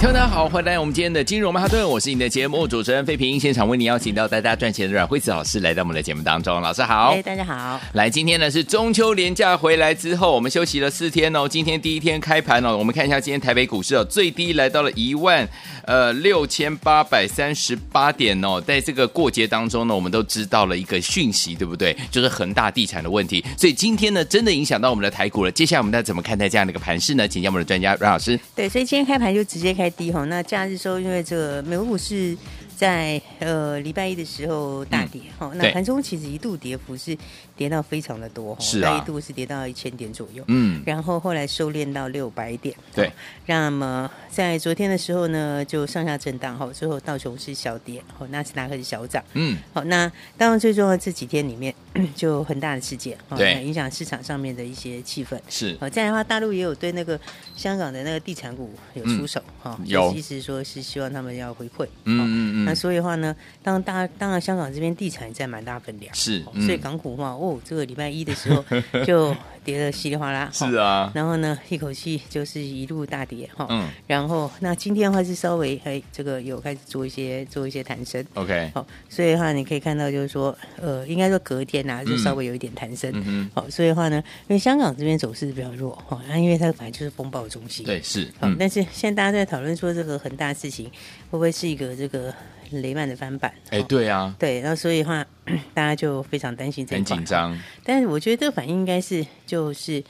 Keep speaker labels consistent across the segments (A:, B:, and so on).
A: 听众大家好，欢迎来到我们今天的金融曼哈顿，我是你的节目主持人费平，现场为你邀请到带大家赚钱的阮惠慈老师来到我们的节目当中，老师好，
B: 哎，大家好，
A: 来，今天呢是中秋连假回来之后，我们休息了四天哦，今天第一天开盘哦，我们看一下今天台北股市哦，最低来到了一万呃六千八百三十八点哦，在这个过节当中呢，我们都知道了一个讯息，对不对？就是恒大地产的问题，所以今天呢真的影响到我们的台股了，接下来我们要怎么看待这样的一个盘势呢？请教我们的专家阮老师。
B: 对，所以今天开盘就直接开低吼，那假日时候因为这个美国股市在呃礼拜一的时候大跌哈、嗯，那盘中其实一度跌幅是跌到非常的多，是啊，一度是跌到一千点左右，嗯，然后后来收敛到六百点，
A: 对，
B: 那么在昨天的时候呢，就上下震荡哈，最后道琼是小跌，哦，纳斯达克是小涨，嗯，好，那当然最重要的这几天里面 就很大的事件，对，影响市场上面的一些气氛。是，好，再来的话，大陆也有对那个香港的那个地产股有出手哈、嗯，有。意思说是希望他们要回馈，嗯嗯嗯。那所以的话呢，当大当然香港这边地产占蛮大分量，是，嗯、所以港股的话，哦，这个礼拜一的时候 就跌得稀里哗啦，是啊，然后呢，一口气就是一路大跌哈，嗯，然后那今天的话是稍微哎，这个有开始做一些做一些弹升，OK，好，所以的话你可以看到就是说，呃，应该说隔天呐、啊、就稍微有一点弹升，嗯好，所以的话呢，因为香港这边走势比较弱哈，那因为它本来就是风暴中心，对，是，好、嗯，但是现在大家在讨论说这个很大的事情会不会是一个这个。雷曼的翻版，
A: 哎、欸，对啊，
B: 对，然后所以的话，大家就非常担心这一块，
A: 很紧张。
B: 但是我觉得这个反应应该是就是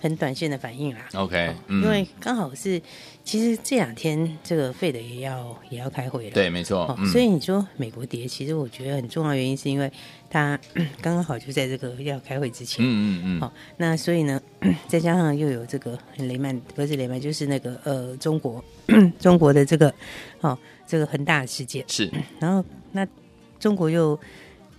B: 很短线的反应啦。OK，、嗯、因为刚好是其实这两天这个费的也要也要开会了，
A: 对，没错、嗯。
B: 所以你说美国跌，其实我觉得很重要原因是因为它 刚刚好就在这个要开会之前，嗯嗯嗯。好，那所以呢，再加上又有这个雷曼，不是雷曼，就是那个呃中国中国的这个哦。这个很大的事件是，然后那中国又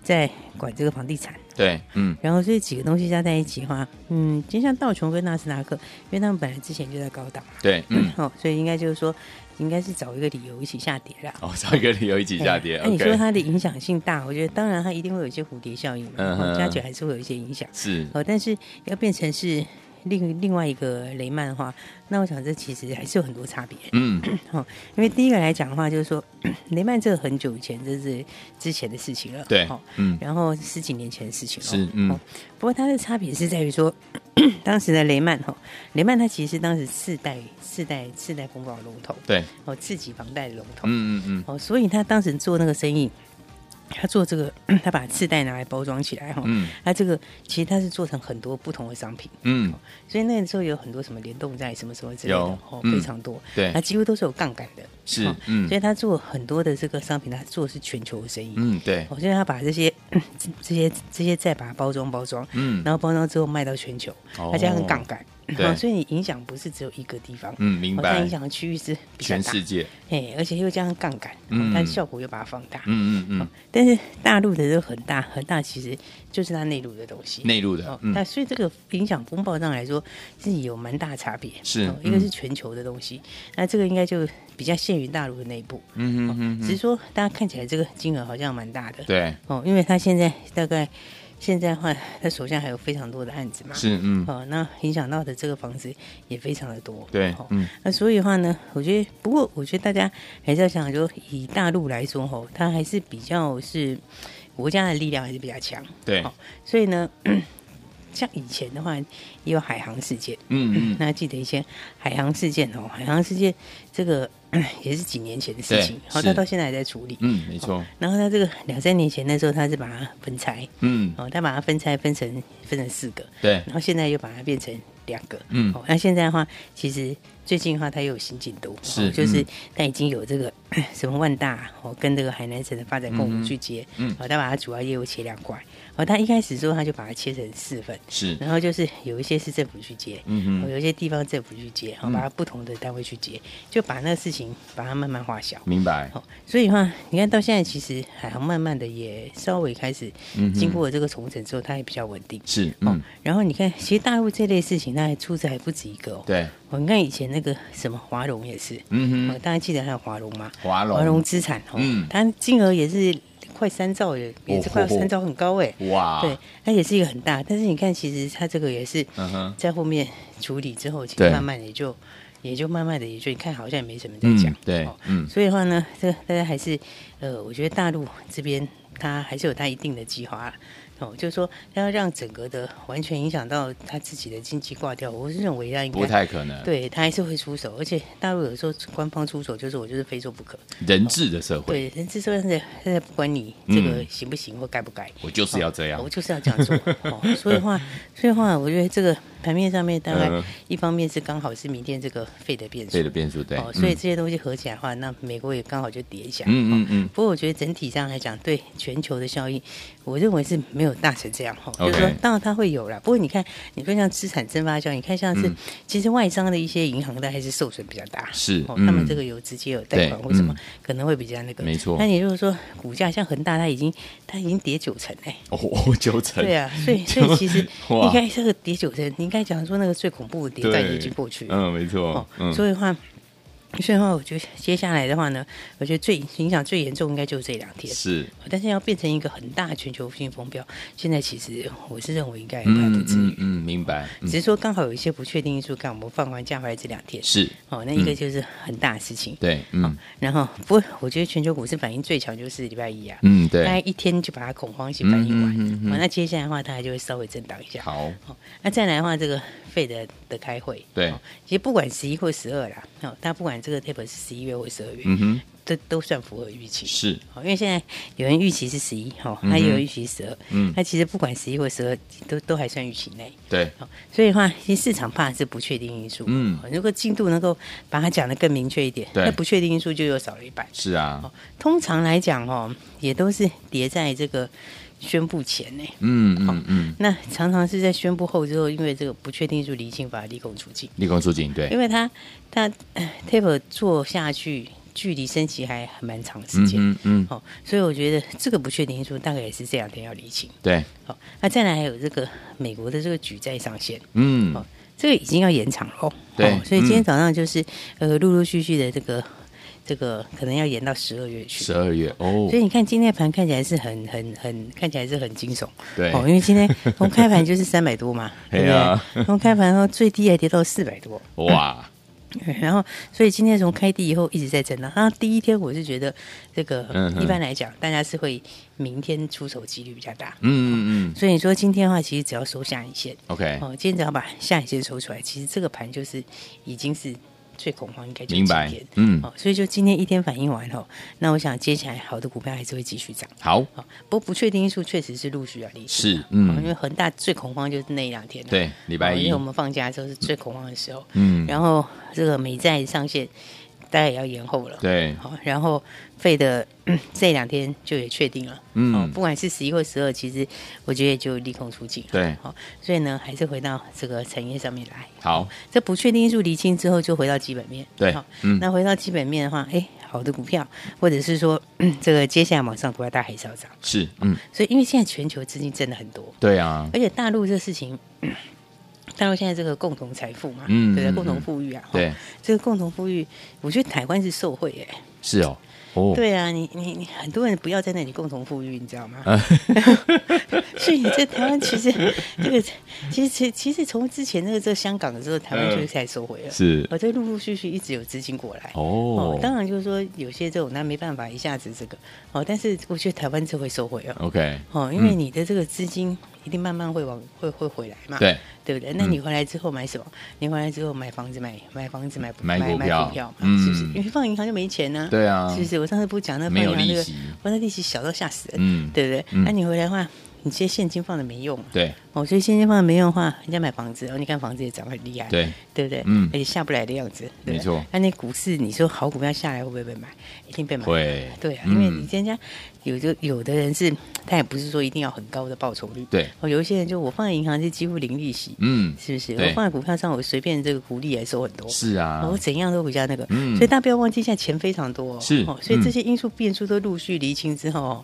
B: 在管这个房地产，对，嗯，然后这几个东西加在一起的话，嗯，就像道琼跟纳斯达克，因为他们本来之前就在高档，对，嗯，哦，所以应该就是说，应该是找一个理由一起下跌了，哦，找一个理由一起下跌。那你说它的影响性大，我觉得当然它一定会有一些蝴蝶效应嘛，嗯，加起来还是会有一些影响，是，哦，但是要变成是。另另外一个雷曼的话，那我想这其实还是有很多差别。嗯，好，因为第一个来讲的话，就是说 雷曼这个很久以前，这是之前的事情了。对，嗯，然后十几年前的事情了。是，嗯。不过它的差别是在于说，当时的雷曼哈，雷曼它其实当时四代四代四代风暴的龙头。对，哦，次级房贷的龙头。嗯嗯嗯。哦，所以他当时做那个生意。他做这个，他把次贷拿来包装起来哈，嗯，他这个其实他是做成很多不同的商品，嗯，所以那个时候有很多什么联动债什么什么之类的，哦，非常多，对，那几乎都是有杠杆的，是，嗯，所以他做很多的这个商品，他做的是全球的生意，嗯，对，所以他把这些 这些这些再把它包装包装，嗯，然后包装之后卖到全球，而且很杠杆。对，所以你影响不是只有一个地方，嗯，明白。影响的区域是全世界，哎，而且又加上杠杆，嗯，但效果又把它放大，嗯嗯嗯。但是大陆的这个很大很大，其实就是它内陆的东西，内陆的，那所以这个影响风暴上来说是有蛮大差别，是一个是全球的东西，那这个应该就比较限于大陆的内部，嗯嗯嗯，只是说大家看起来这个金额好像蛮大的，对，哦，因为它现在大概。现在的话，他手下还有非常多的案子嘛？是，嗯，好、哦，那影响到的这个房子也非常的多，对，嗯，那所以的话呢，我觉得，不过我觉得大家还是要想说，以大陆来说，吼，它还是比较是国家的力量还是比较强，对，哦，所以呢。像以前的话，也有海航事件，嗯嗯，那记得以前海航事件哦，海航事件这个 也是几年前的事情，好，他到现在还在处理，嗯，没错。然后他这个两三年前那时候，他是把它分拆，嗯，哦，他把它分拆分成分成四个，对，然后现在又把它变成两个，嗯，哦，那现在的话，其实最近的话，它又有新进度，
A: 是、
B: 哦、就是它已经有这个、嗯、什么万大哦，跟这个海南省的发展共同去接，嗯，哦，他把它主要业务切两块。哦，他一开始之后，他就把它切成四份，
A: 是，
B: 然后就是有一些是政府去接，嗯嗯，有一些地方政府去接，好，把它不同的单位去接，嗯、就把那个事情把它慢慢化小，
A: 明白。好，
B: 所以的话，你看到现在其实海航慢慢的也稍微开始，经过了这个重整之后，它也比较稳定，
A: 是，嗯。
B: 然后你看，其实大陆这类事情，它还出的还不止一个哦，
A: 对。
B: 我你看以前那个什么华融也是，嗯哼，大家记得还有华融吗？
A: 华融，
B: 华融资产，嗯，它金额也是。快三兆也也是快三兆，很高哎！哇，对，它也是一个很大，但是你看，其实它这个也是在后面处理之后，其实慢慢的也就也就慢慢的也就你看好像也没什么在讲，
A: 对，嗯，
B: 所以的话呢，这大家还是呃，我觉得大陆这边它还是有它一定的计划。哦，就是说要让整个的完全影响到他自己的经济挂掉，我是认为他应该
A: 不太可能。
B: 对他还是会出手，而且大陆有时候官方出手就是我就是非做不可。
A: 人治的社会，
B: 对人治社会，现在现在不管你这个行不行或该不该，
A: 我就是要这样，
B: 我就是要这样做。哦，所以的话，所以的话，我觉得这个盘面上面大概一方面是刚好是明天这个费的变数，
A: 费的变数对。哦，
B: 所以这些东西合起来的话，那美国也刚好就跌一下。
A: 嗯嗯嗯。
B: 不过我觉得整体上来讲，对全球的效应，我认为是没有大成这样哈。就是说，当然它会有啦。不过你看，你说像资产蒸发效应，你看像是其实外商的一些银行的还是受损比较大。
A: 是，哦
B: 他们这个有直接有贷款或什么，可能会比较那个。
A: 没错。
B: 那你如果说股价像恒大，它已经它已经跌九成哎。
A: 哦，九成。
B: 对啊，所以所以其实 应该这个跌九成，你应该讲说那个最恐怖的跌段已经过去。
A: 嗯，没错。嗯。
B: 所以的话。所以的话，我觉得接下来的话呢，我觉得最影响最严重应该就是这两天。
A: 是，
B: 但是要变成一个很大的全球性风标，现在其实我是认为应该不太至于。
A: 嗯，明白。
B: 只是说刚好有一些不确定因素，看我们放完假回来这两天。
A: 是。
B: 哦，那一个就是很大的事情。
A: 对，嗯。
B: 然后，不过我觉得全球股市反应最强就是礼拜一啊。
A: 嗯，对。
B: 大概一天就把它恐慌性反应完。嗯嗯。那接下来的话，它还就会稍微震荡一下。
A: 好。
B: 那再来的话，这个。费的的开会，
A: 对，
B: 其实不管十一或十二啦，哦，他不管这个 taper 是十一月或十二月，嗯哼，都都算符合预期，
A: 是，
B: 因为现在有人预期是十一，哈，他也有预期十二，嗯，那其实不管十一或十二，都都还算预期内，
A: 对，
B: 所以的话，其实市场怕的是不确定因素，嗯，如果进度能够把它讲得更明确一点，那不确定因素就又少了一半，
A: 是啊，
B: 通常来讲哦，也都是叠在这个。宣布前呢，
A: 嗯嗯嗯，
B: 那常常是在宣布后之后，因为这个不确定因素厘清，把它立功出境。
A: 立功出境，对，
B: 因为他他 taper 做下去，距离升息还蛮长时间，嗯嗯，好，所以我觉得这个不确定因素大概也是这两天要厘清，
A: 对，
B: 好，那再来还有这个美国的这个举债上限，
A: 嗯，
B: 哦，这个已经要延长了，
A: 对，
B: 所以今天早上就是呃陆陆续续的这个。这个可能要延到十二月去。
A: 十二月哦，
B: 所以你看今天盘看起来是很很很看起来是很惊悚。
A: 对，
B: 哦，因为今天从开盘就是三百多嘛，对不对？从开盘后最低还跌到四百多。
A: 哇！
B: 然后，所以今天从开低以后一直在震荡。啊，第一天我是觉得这个一般来讲，大家是会明天出手几率比较大。
A: 嗯嗯嗯。
B: 所以你说今天的话，其实只要收下影线
A: ，OK。
B: 哦，今天只要把下影线收出来，其实这个盘就是已经是。最恐慌应该就
A: 明白，嗯，
B: 哦，所以就今天一天反应完后，那我想接下来好的股票还是会继续涨。
A: 好，
B: 哦，不过不确定因素确实是陆续要离
A: 是，嗯，
B: 因为恒大最恐慌就是那一两天，
A: 对，礼拜一，
B: 因为我们放假的时候是最恐慌的时候，
A: 嗯，
B: 然后这个美债上限。大概也要延后了，
A: 对，
B: 好，然后费的、嗯、这两天就也确定了，嗯，哦，不管是十一或十二，其实我觉得就利空出尽，
A: 对，
B: 好，所以呢，还是回到这个产业上面来，
A: 好，
B: 这不确定因素厘清之后，就回到基本面，
A: 对，
B: 好，嗯，那回到基本面的话，哎，好的股票，或者是说、嗯、这个接下来往上股票，大家还是要涨，
A: 是，嗯，
B: 所以因为现在全球资金真的很多，
A: 对啊，
B: 而且大陆这事情。嗯大陆现在这个共同财富嘛，嗯，对？共同富裕啊，
A: 对，
B: 这个共同富裕，我觉得台湾是受惠诶，
A: 是哦。哦，对
B: 啊，你你你很多人不要在那里共同富裕，你知道吗？所以你在台湾其实 这个其实其其实从之前那个在香港的时候，台湾就开始收回了。
A: 是，
B: 我这陆陆续续一直有资金过来。
A: 哦，
B: 当然就是说有些这种那没办法一下子这个哦，但是我觉得台湾就会收回了。
A: OK，
B: 哦，因为你的这个资金一定慢慢会往会会回来嘛。
A: 对，
B: 对不对？那你回来之后买什么？你回来之后买房子买买房子买
A: 买股
B: 票嘛？是不是？因为放银行就没钱呢。
A: 对啊，
B: 是不是？我上次不讲那放银行那个，放那利息小到吓死人，嗯，对不对？那你回来的话，你这些现金放的没用。
A: 对。
B: 哦，所以现金放的没用的话，人家买房子，哦，你看房子也涨很厉害。
A: 对。
B: 对不对？
A: 嗯。
B: 而且下不来的样子。
A: 没错。
B: 那那股市，你说好股票下来会不会被买？一定被买。
A: 会。
B: 对啊，因为你人家有的有的人是，他也不是说一定要很高的报酬率。
A: 对。
B: 哦，有一些人就我放在银行是几乎零利息。
A: 嗯。
B: 是不是？我放在股票上，我随便这个股利也收很多。
A: 是啊。
B: 我怎样都比较那个。
A: 嗯。
B: 所以大家不要忘记，现在钱非常多。
A: 哦是。
B: 哦，所以这些因素变数都陆续厘清之后，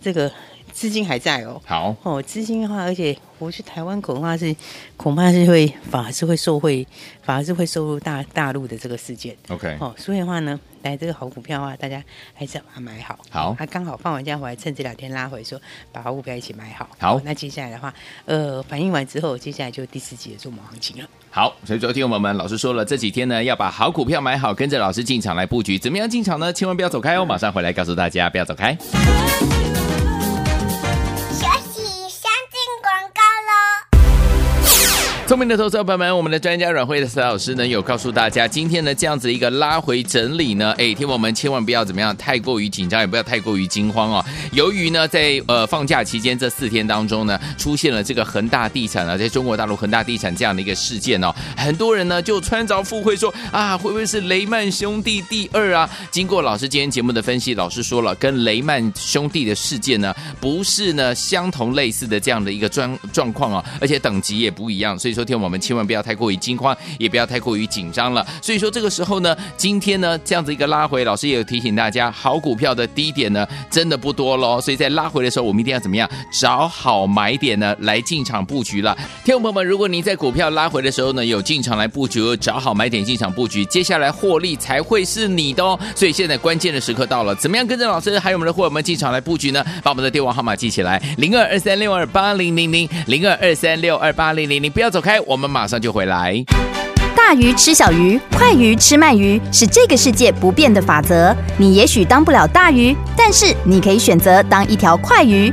B: 这个。资金还在哦，
A: 好
B: 哦，资金的话，而且我去台湾恐怕是恐怕是会反而是会受惠，反而是会收入大大陆的这个事件。
A: OK，
B: 哦，所以的话呢，来这个好股票的话，大家还是要把它买好。
A: 好，
B: 他刚好放完假回来，趁这两天拉回说，说把好股票一起买好。
A: 好，
B: 那接下来的话，呃，反应完之后，接下来就第四季的做梦行情了。
A: 好，所以昨天我们老师说了，这几天呢要把好股票买好，跟着老师进场来布局。怎么样进场呢？千万不要走开哦，马上回来告诉大家，不要走开。聪明的投资者朋友们，我们的专家阮慧的蔡老师呢，有告诉大家，今天呢这样子一个拉回整理呢，哎，听我们千万不要怎么样，太过于紧张，也不要太过于惊慌哦。由于呢，在呃放假期间这四天当中呢，出现了这个恒大地产啊，在中国大陆恒大地产这样的一个事件哦，很多人呢就穿着附会说啊，会不会是雷曼兄弟第二啊？经过老师今天节目的分析，老师说了，跟雷曼兄弟的事件呢，不是呢相同类似的这样的一个状状况啊，而且等级也不一样，所以。昨天我们千万不要太过于惊慌，也不要太过于紧张了。所以说这个时候呢，今天呢这样子一个拉回，老师也有提醒大家，好股票的低点呢真的不多喽。所以在拉回的时候，我们一定要怎么样找好买点呢来进场布局了。听众朋友们，如果您在股票拉回的时候呢有进场来布局，找好买点进场布局，接下来获利才会是你的哦。所以现在关键的时刻到了，怎么样跟着老师还有我们的伙伴们进场来布局呢？把我们的电话号码记起来：零二二三六二八零零零零二二三六二八零零零，不要走开。我们马上就回来。
C: 大鱼吃小鱼，快鱼吃慢鱼，是这个世界不变的法则。你也许当不了大鱼，但是你可以选择当一条快鱼。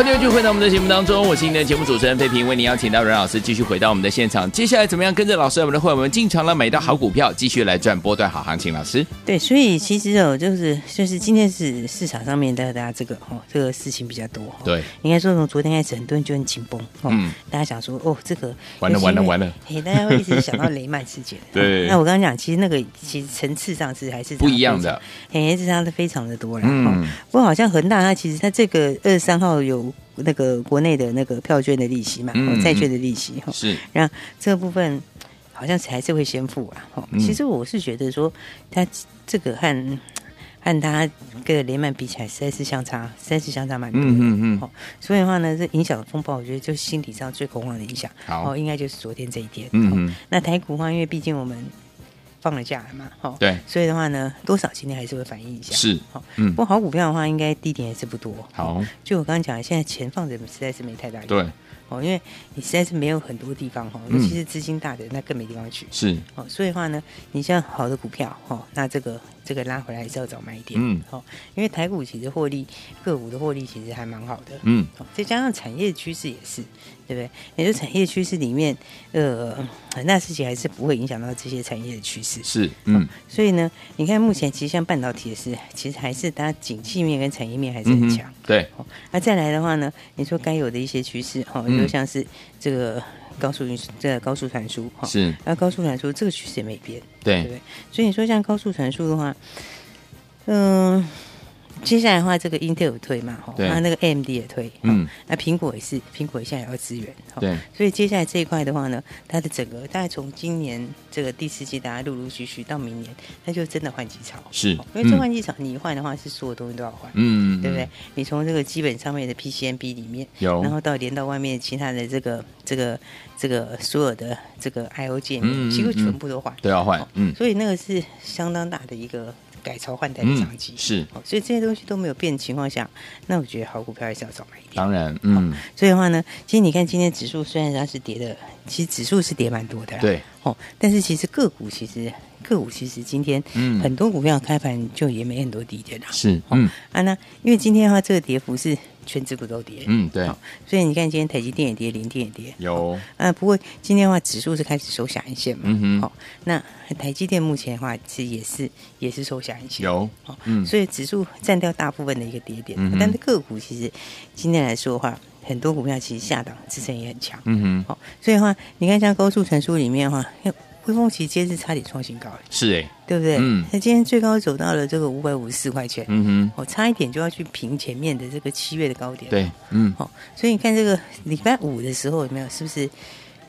A: 欢迎继续回到我们的节目当中，我是今天的节目主持人费平，为您邀请到阮老师继续回到我们的现场。接下来怎么样跟着老师，我们的会员们进场了，买到好股票，继续来赚波段好行情？老师，
B: 对，所以其实哦，就是就是今天是市场上面的大家这个哦，这个事情比较多。
A: 对，
B: 应该说从昨天开始，很多人就很紧绷。嗯，大家想说哦，这个
A: 完了完了完了，
B: 嘿，大家会一直想到雷曼事件。
A: 对，
B: 那我刚刚讲，其实那个其实层次上是还是
A: 不一样的，
B: 嘿，是差的非常的多了。嗯，不过好像恒大它其实它这个二十三号有。那个国内的那个票券的利息嘛，嗯、债券的利息哈，
A: 是，
B: 然后这个部分好像还是会先付啊。哈、嗯，其实我是觉得说，它这个和和它跟雷曼比起来，实在是相差，实在是相差蛮多的。嗯嗯，所以的话呢，这影响风暴，我觉得就心理上最恐慌的影响，好，应该就是昨天这一天。嗯嗯，那台股的话，因为毕竟我们。放了假了嘛，哈，
A: 对，
B: 所以的话呢，多少今天还是会反映一下，
A: 是，
B: 好，嗯，不过好股票的话，应该低点也是不多，
A: 好，
B: 就我刚刚讲的，现在钱放着实在是没太大用，
A: 对，
B: 哦，因为你实在是没有很多地方哈，尤其是资金大的那更没地方去，
A: 是，
B: 哦，所以的话呢，你像好的股票，哈，那这个。这个拉回来还是要早买一点，嗯，好，因为台股其实获利，个股的获利其实还蛮好的，嗯，再加上产业趋势也是，对不对？也就产业趋势里面，呃，很大事情还是不会影响到这些产业的趋势，
A: 是，嗯，
B: 所以呢，你看目前其实像半导体也是，其实还是它景气面跟产业面还是很强，
A: 嗯、对，
B: 那再来的话呢，你说该有的一些趋势，哈，就像是这个。高速运输，这个高速传输哈，
A: 是，
B: 那高速传输这个趋势也没变，
A: 对，
B: 对，所以你说像高速传输的话，嗯、呃。接下来的话，这个 Intel 有推嘛？哈，那那个 AMD 也推，嗯，那苹果也是，苹果现在也要支援，
A: 对，
B: 所以接下来这一块的话呢，它的整个大概从今年这个第四季，大家陆陆续续到明年，那就真的换机潮，
A: 是，
B: 因为这换机潮你一换的话，是所有东西都要换，嗯，对不对？你从这个基本上面的 PCNB 里面有，然后到连到外面其他的这个这个这个所有的这个 IO 界面，几乎全部都换，
A: 都要换，嗯，
B: 所以那个是相当大的一个。改朝换代的商机、嗯、
A: 是，
B: 所以这些东西都没有变的情况下，那我觉得好股票还是要早买一点。
A: 当然，嗯，
B: 所以的话呢，其实你看今天指数虽然它是跌的，其实指数是跌蛮多的，
A: 对，
B: 哦，但是其实个股其实个股其实今天很多股票开盘就也没很多低点了，
A: 是，嗯，
B: 啊，那因为今天的话这个跌幅是。全指股都跌，
A: 嗯，对，
B: 所以你看今天台积电也跌，联电也跌，
A: 有，
B: 啊，不过今天的话指数是开始收下影线嘛，嗯哼，好，那台积电目前的话其实也是也是收下影线，
A: 有，
B: 好，嗯，所以指数占掉大部分的一个跌点，嗯，但是个股其实今天来说的话，很多股票其实下档支撑也很强，嗯哼，好，所以的话你看像高速传输里面的话。汇丰其实今天是差点创新高，
A: 是哎，
B: 对不对？嗯，那今天最高走到了这个五百五十四块钱，嗯哼，我差一点就要去平前面的这个七月的高点，
A: 对，嗯，好，
B: 所以你看这个礼拜五的时候有没有？是不是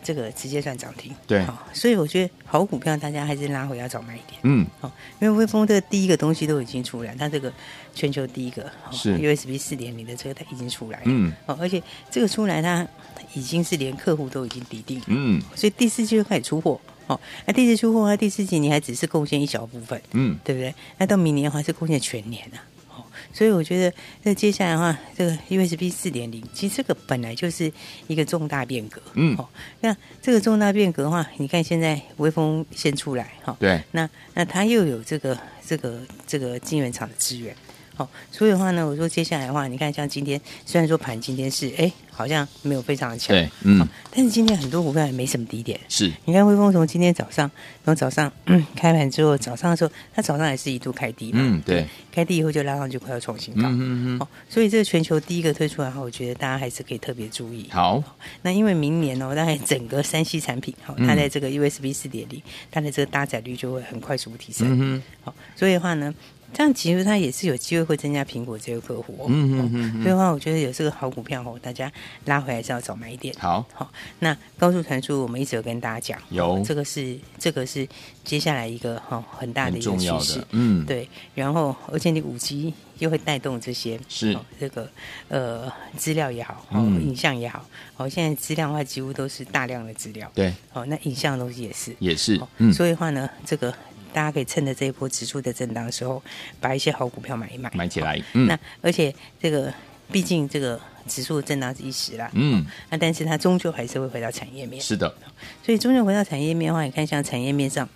B: 这个直接算涨停？
A: 对，
B: 好，所以我觉得好股票大家还是拉回要早买一点，
A: 嗯，
B: 好，因为汇丰这个第一个东西都已经出来，它这个全球第一个是。USB 四点零的这个它已经出来了，嗯，哦，而且这个出来它已经是连客户都已经抵定，嗯，所以第四季就开始出货。哦，那第四出货，那第四季你还只是贡献一小部分，嗯，对不对？那到明年的话是贡献全年啊。哦，所以我觉得那接下来的话，这个 USB 四点零，其实这个本来就是一个重大变革，嗯，哦，那这个重大变革的话，你看现在微风先出来，哈、哦，
A: 对，
B: 那那它又有这个这个这个晶圆厂的资源。好，所以的话呢，我说接下来的话，你看像今天，虽然说盘今天是哎，好像没有非常的强，
A: 对，嗯，
B: 但是今天很多股票也没什么低点，
A: 是。
B: 你看微风从今天早上，从早上嗯开盘之后，早上的时候，它早上也是一度开低嘛，
A: 嗯，对，
B: 开低以后就拉上去，快要创新高，嗯嗯嗯。所以这个全球第一个推出来的话，我觉得大家还是可以特别注意。
A: 好，
B: 那因为明年哦，大概整个三 C 产品，好，它在这个 USB 四点零，它的这个搭载率就会很快速提升，嗯好，所以的话呢。这样其实它也是有机会会增加苹果这个客户，嗯嗯嗯，所以的话我觉得有这个好股票哦，大家拉回来是要早买一点。
A: 好，
B: 好，那高速传输我们一直有跟大家讲，
A: 有。
B: 这个是这个是接下来一个哈很大的一个趋势，
A: 嗯，
B: 对。然后而且你五 G 又会带动这些
A: 是。
B: 这个呃资料也好，嗯，影像也好，好现在资料的话几乎都是大量的资料，
A: 对，
B: 好那影像的东西也是。
A: 也是，
B: 嗯，所以的话呢这个。大家可以趁着这一波指数的震荡的时候，把一些好股票买一买，
A: 买起来。
B: 嗯，那而且这个毕竟这个指数的震荡是一时啦，嗯，那但是它终究还是会回到产业面。
A: 是的，
B: 所以终究回到产业面的话，你看像产业面上，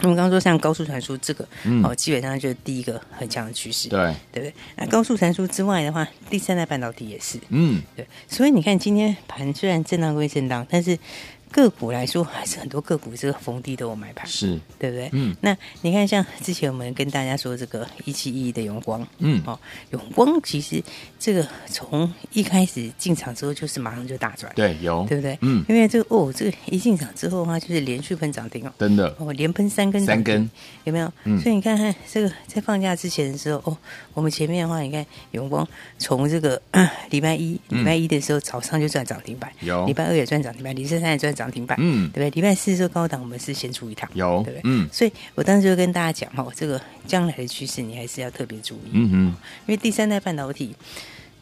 B: 我们刚刚说像高速传输这个，
A: 嗯、
B: 哦，基本上就是第一个很强的趋势，
A: 对
B: 对不对？那高速传输之外的话，第三代半导体也是，
A: 嗯，
B: 对。所以你看今天盘虽然震荡归震荡，但是。个股来说，还是很多个股这个逢低都有买盘，
A: 是。
B: 对不对？
A: 嗯，
B: 那你看，像之前我们跟大家说这个一七一的永光，
A: 嗯，
B: 哦，永光其实这个从一开始进场之后，就是马上就大赚，
A: 对，有，
B: 对不对？
A: 嗯，
B: 因为这个哦，这个一进场之后的话，就是连续喷涨停哦，
A: 真的。
B: 哦，连喷三根，
A: 三根，
B: 有没有？
A: 嗯，
B: 所以你看看这个在放假之前的时候，哦，我们前面的话，你看永光从这个礼拜一礼拜一的时候早上就赚涨停板，
A: 有，
B: 礼拜二也赚涨停板，礼拜三也赚涨停板，嗯，对不对。礼拜四这高档，我们是先出一趟，
A: 有
B: 对不对？
A: 嗯，
B: 所以我当时就跟大家讲哈，这个将来的趋势你还是要特别注意，
A: 嗯哼，
B: 因为第三代半导体。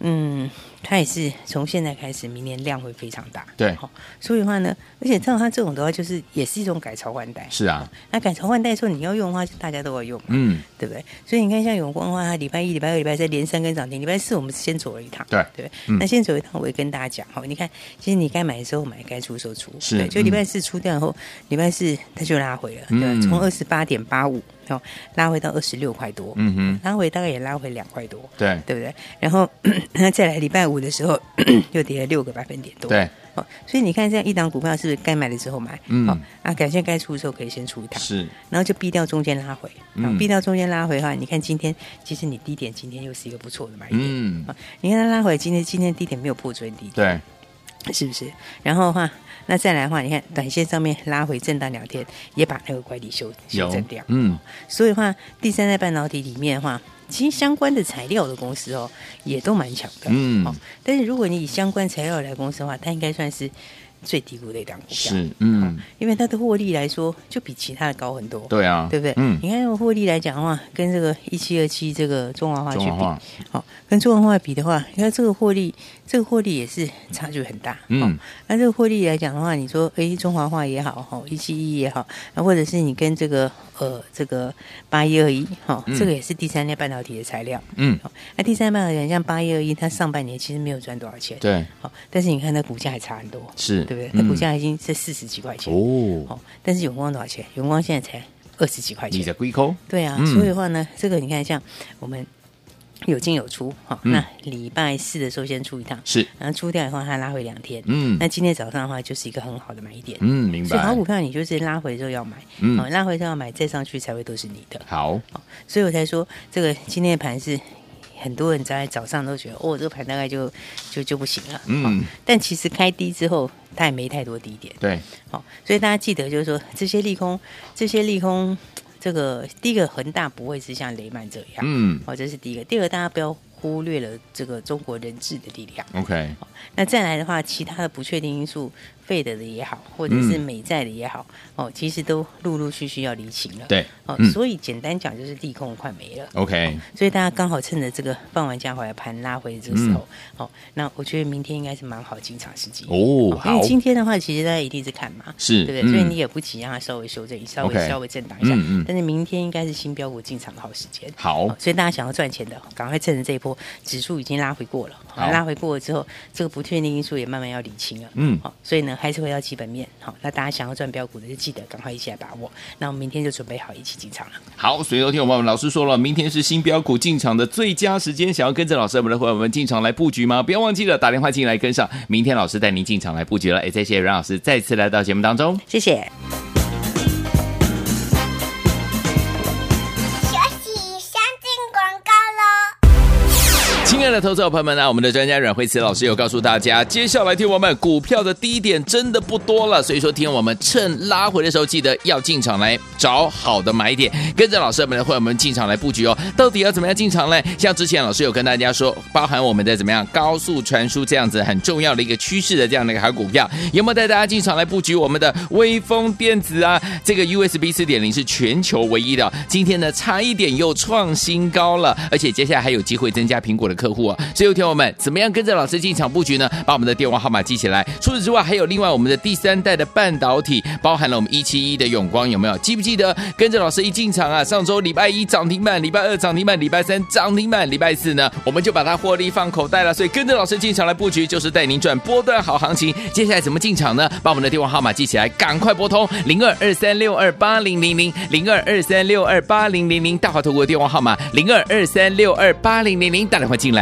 B: 嗯，它也是从现在开始，明年量会非常大。
A: 对，
B: 所以的话呢，而且像它这种的话，就是也是一种改朝换代。
A: 是啊，
B: 那改朝换代说你要用的话，大家都要用，
A: 嗯，对
B: 不对？所以你看，像永光的话，它礼拜一、礼拜二、礼拜三连三根涨停，礼拜四我们先走了一趟，
A: 对
B: 对。那先走一趟，我也跟大家讲哈，你看，其实你该买的时候买，该出的时候出，
A: 是。
B: 对，就礼拜四出掉以后，礼拜四它就拉回了，对，从二十八点八五。哦，拉回到二十六块多，嗯哼，拉回大概也拉回两块多，
A: 对，
B: 对不对？然后 那再来礼拜五的时候，又跌了六个百分点多，
A: 对，
B: 哦，所以你看这样一档股票是不是该买的时候买？嗯，哦，啊，感谢该出的时候可以先出一趟，
A: 是，然
B: 后就避掉中间拉回，嗯，避掉中间拉回的话，你看今天其实你低点今天又是一个不错的买点，嗯，你看它拉回今天今天低点没有破昨天低点，对，是不是？然后的话。那再来的话，你看短线上面拉回震荡两天，也把那个乖离修修正掉。嗯，所以的话，第三代半导体里面的话，其实相关的材料的公司哦，也都蛮强的。嗯，哦，但是如果你以相关材料来公司的话，它应该算是。最低估的一档股票。
A: 是，嗯，
B: 因为它的获利来说，就比其他的高很多，
A: 对啊，
B: 对不对？嗯，你看用获利来讲的话，跟这个一七二七这个中华化去比，好，跟中华化比的话，你看这个获利，这个获利也是差距很大，嗯，那这个获利来讲的话，你说，哎，中华化也好，哈，一七一也好，那或者是你跟这个呃这个八一二一，哈，这个也是第三代半导体的材料，嗯，那第三代半导体像八一二一，它上半年其实没有赚多少钱，
A: 对，
B: 好，但是你看它股价还差很多，
A: 是。
B: 对不对？那股价已经是四十几块钱哦，好，但是永光多少钱？永光现在才二十几块钱。
A: 你在龟壳？
B: 对啊，嗯、所以的话呢，这个你看，像我们有进有出，哈、那礼拜四的时候先出一趟，
A: 是，
B: 然后出掉以后它拉回两天，嗯，那今天早上的话就是一个很好的买点，
A: 嗯，明白。
B: 所以好股票你就是拉回之后要买，嗯、哦，拉回之后要买，再上去才会都是你的。
A: 好，
B: 哦，所以我才说这个今天的盘是。很多人在早上都觉得，哦，这个盘大概就就就不行了。嗯、哦，但其实开低之后，它也没太多低点。
A: 对，
B: 好、哦，所以大家记得，就是说这些利空，这些利空，这个第一个恒大不会是像雷曼这样。嗯，好、哦，这是第一个。第二个，大家不要忽略了这个中国人质的力量。
A: OK，、
B: 哦、那再来的话，其他的不确定因素。费德的也好，或者是美债的也好，嗯、哦，其实都陆陆续续要离情了。
A: 对，
B: 哦，
A: 嗯、
B: 所以简单讲就是利空快没了。
A: OK，、
B: 哦、所以大家刚好趁着这个放完假回来盘拉回的这个时候，嗯、哦，那我觉得明天应该是蛮好进场时机
A: 哦。好，
B: 因为今天的话，其实大家一定是看嘛，
A: 是
B: 对不对？嗯、所以你也不急，让它稍微修正，稍微 okay, 稍微震荡一下。嗯嗯、但是明天应该是新标股进场的好时间。
A: 好、
B: 哦，所以大家想要赚钱的，赶快趁着这一波指数已经拉回过了，好拉回过了之后，这个不确定因素也慢慢要理清了。嗯，好、哦，所以呢，还是回到基本面。好，那大家想要赚标股的，就记得赶快一起来把握。那我们明天就准备好一起进场了。
A: 好，所以昨天我们老师说了，明天是新标股进场的最佳时间。想要跟着老师我们的伙伴们进场来布局吗？不要忘记了打电话进来跟上。明天老师带您进场来布局了。也谢谢阮老师再次来到节目当中，谢谢。的投资者朋友们呢，我们的专家阮慧慈老师有告诉大家，接下来听我们股票的低点真的不多了，所以说听我们趁拉回的时候，记得要进场来找好的买点，跟着老师们的会我们进场来布局哦。到底要怎么样进场呢？像之前老师有跟大家说，包含我们的怎么样高速传输这样子很重要的一个趋势的这样的一个好股票，有没有带大家进场来布局我们的威风电子啊？这个 USB 四点零是全球唯一的，今天呢差一点又创新高了，而且接下来还有机会增加苹果的客户。啊。所以，有听友们怎么样跟着老师进场布局呢？把我们的电话号码记起来。除此之外，还有另外我们的第三代的半导体，包含了我们一七一的永光，有没有？记不记得跟着老师一进场啊？上周礼拜一涨停板，礼拜二涨停板，礼拜三涨停板，礼拜四呢，我们就把它获利放口袋了。所以跟着老师进场来布局，就是带您赚波段好行情。接下来怎么进场呢？把我们的电话号码记起来，赶快拨通零二二三六二八零零零零二二三六二八零零零大华投顾的电话号码零二二三六二八零零零，打电话进来